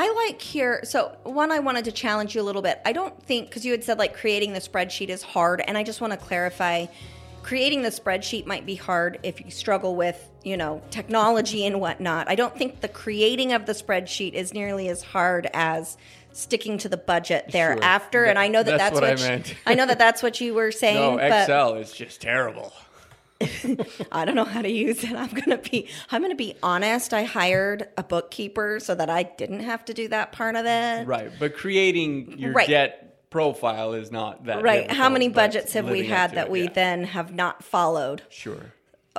I like here. So, one, I wanted to challenge you a little bit. I don't think, because you had said like creating the spreadsheet is hard. And I just want to clarify creating the spreadsheet might be hard if you struggle with, you know, technology and whatnot. I don't think the creating of the spreadsheet is nearly as hard as sticking to the budget thereafter. That- and I know that that's that's, what I what, you- meant. I know that that's what you were saying. No, but Excel is just terrible. I don't know how to use it. I'm gonna be I'm gonna be honest. I hired a bookkeeper so that I didn't have to do that part of it. Right, but creating your Right. debt profile is not that Right. How many budgets have we had that it, we yeah. then have not followed? Sure.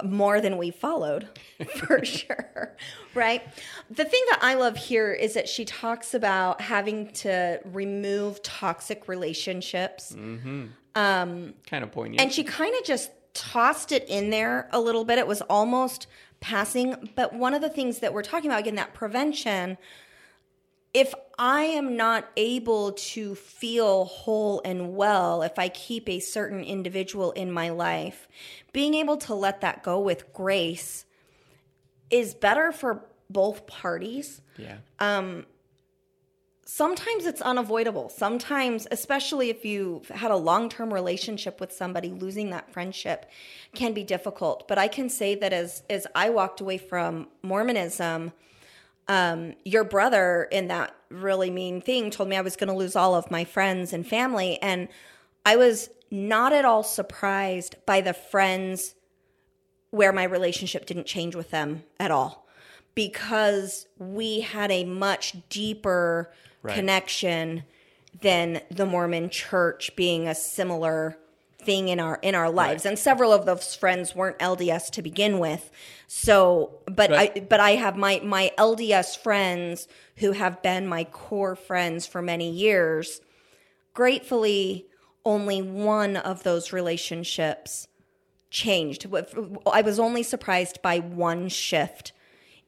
More than we followed, for sure. Right. The thing that I love here is that she talks about having to remove toxic relationships. Mm-hmm. Um, kind of poignant. And she kind of just tossed it in there a little bit. It was almost passing. But one of the things that we're talking about, again, that prevention, if I am not able to feel whole and well, if I keep a certain individual in my life, being able to let that go with grace is better for both parties yeah. Um, sometimes it's unavoidable. Sometimes, especially if you've had a long term relationship with somebody, losing that friendship can be difficult. But I can say that as as I walked away from Mormonism, um, your brother in that really mean thing told me I was going to lose all of my friends and family, and I was not at all surprised by the friends where my relationship didn't change with them at all because we had a much deeper Right. connection than the Mormon church being a similar thing in our in our lives and several of those friends weren't LDS to begin with so but I but I have my my LDS friends who have been my core friends for many years gratefully only one of those relationships changed. I was only surprised by one shift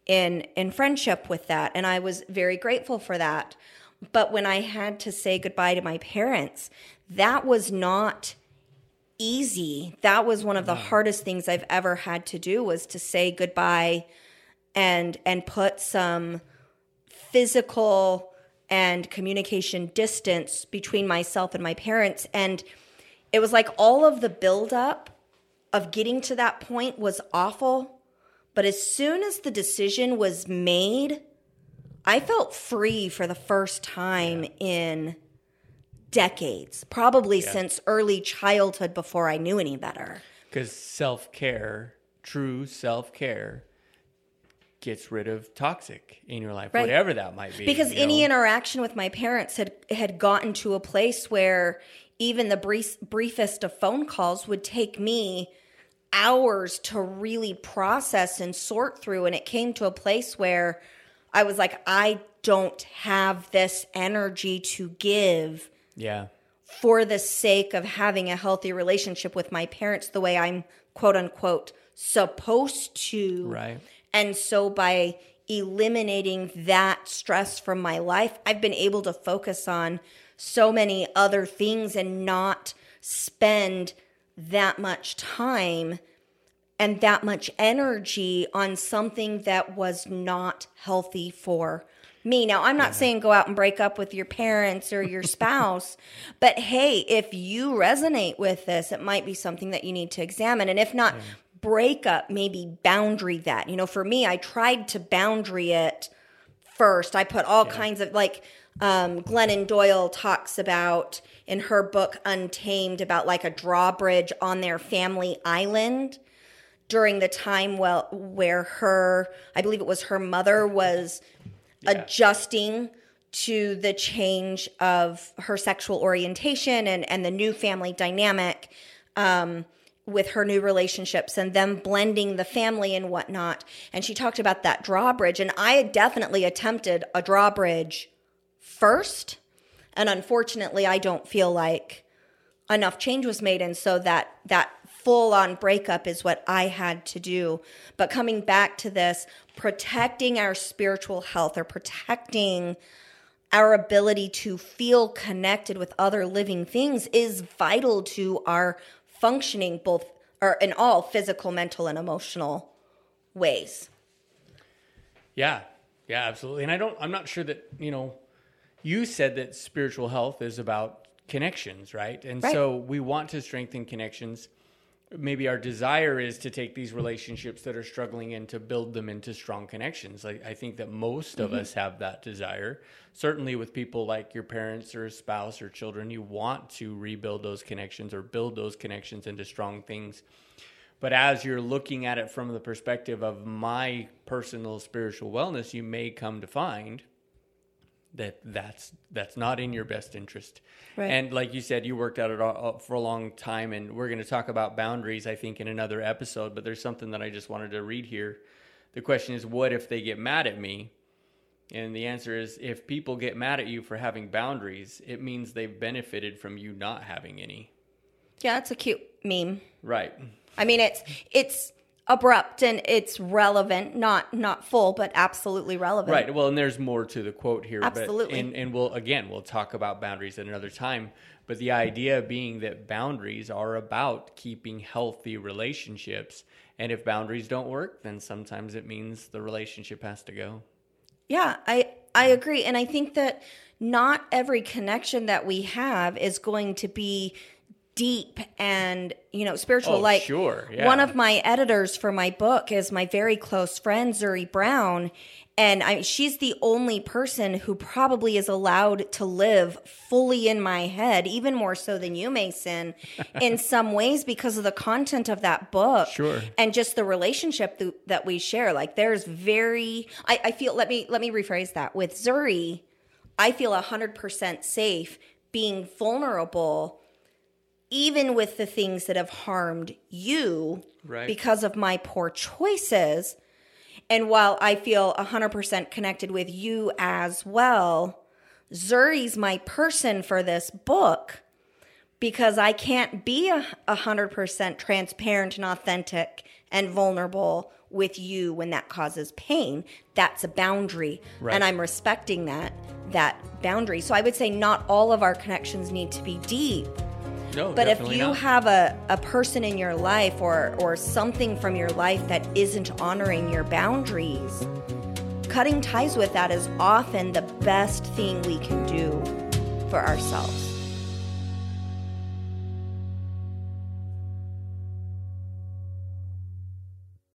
in in friendship with that and I was very grateful for that. But when I had to say goodbye to my parents, that was not easy. That was one of the hardest things I've ever had to do was to say goodbye and and put some physical and communication distance between myself and my parents. And it was like all of the buildup of getting to that point was awful. But as soon as the decision was made i felt free for the first time in decades probably since early childhood before i knew any better Because self care, true self care, gets rid of toxic in your life, Right. whatever that might be. because any know? interaction with my parents had had gotten to a place where even the brief, briefest of phone calls would take me hours to really process and sort through and it came to a place where i was like i don't have this energy to give yeah, for the sake of having a healthy relationship with my parents the way i'm quote unquote supposed to right. and so by eliminating that stress from my life, I've been able to focus on so many other things and not spend that much time and that much energy on something that was not healthy for me. Now, I'm not saying go out and break up with your parents or your spouse, but hey, if you resonate with this, it might be something that you need to examine. And if not, break up, maybe boundary that. You know, for me, I tried to boundary it first. I put all kinds of like um, Glennon Doyle talks about in her book Untamed about like a drawbridge on their family island during the time well where her I believe it was her mother was adjusting to the change of her sexual orientation and and the new family dynamic um, with her new relationships and them blending the family and whatnot. And she talked about that drawbridge. And I had definitely attempted a drawbridge first. And unfortunately, I don't feel like enough change was made. And so that, that full on breakup is what I had to do. But coming back to this, protecting our spiritual health or protecting our ability to feel connected with other living things is vital to our functioning both or in all physical mental and emotional ways Yeah, Yeah, absolutely. And I don't I'm not sure that, you know, you said that spiritual health is about connections, right? And Right. so we want to strengthen connections. Maybe our desire is to take these relationships that are struggling and to build them into strong connections. I, I think that most of mm-hmm. us have that desire. Certainly, with people like your parents or a spouse or children, you want to rebuild those connections or build those connections into strong things. But as you're looking at it from the perspective of my personal spiritual wellness, you may come to find that that's that's not in your best interest. Right. And like you said, you worked at it all, uh, for a long time, and we're going to talk about boundaries, I think, in another episode. But there's something that I just wanted to read here. The question is, what if they get mad at me? And the answer is, if people get mad at you for having boundaries, it means they've benefited from you not having any. Yeah, it's a cute meme. Right. I mean, it's it's abrupt and it's relevant, not not full, but absolutely relevant. Right. Well, and there's more to the quote here. Absolutely. But, and, and we'll, again, we'll talk about boundaries at another time. But the idea being that boundaries are about keeping healthy relationships. And if boundaries don't work, then sometimes it means the relationship has to go. Yeah, I I agree, and I think that not every connection that we have is going to be deep and you know spiritual. Oh, like sure, yeah. one of my editors for my book is my very close friend Zuri Brown, and I, she's the only person who probably is allowed to live fully in my head, even more so than you, Mason, in some ways because of the content of that book Sure. and just the relationship th- that we share like there's very I, I feel let me let me rephrase that with zuri i feel 100% safe being vulnerable even with the things that have harmed you Right. because of my poor choices and while i feel 100% connected with you as well zuri's my person for this book because I can't be a a hundred percent transparent and authentic and vulnerable with you when that causes pain. That's a boundary, Right. and I'm respecting that that boundary. So I would say not all of our connections need to be deep, No, but if you not. have a, a person in your life or or something from your life that isn't honoring your boundaries, cutting ties with that is often the best thing we can do for ourselves.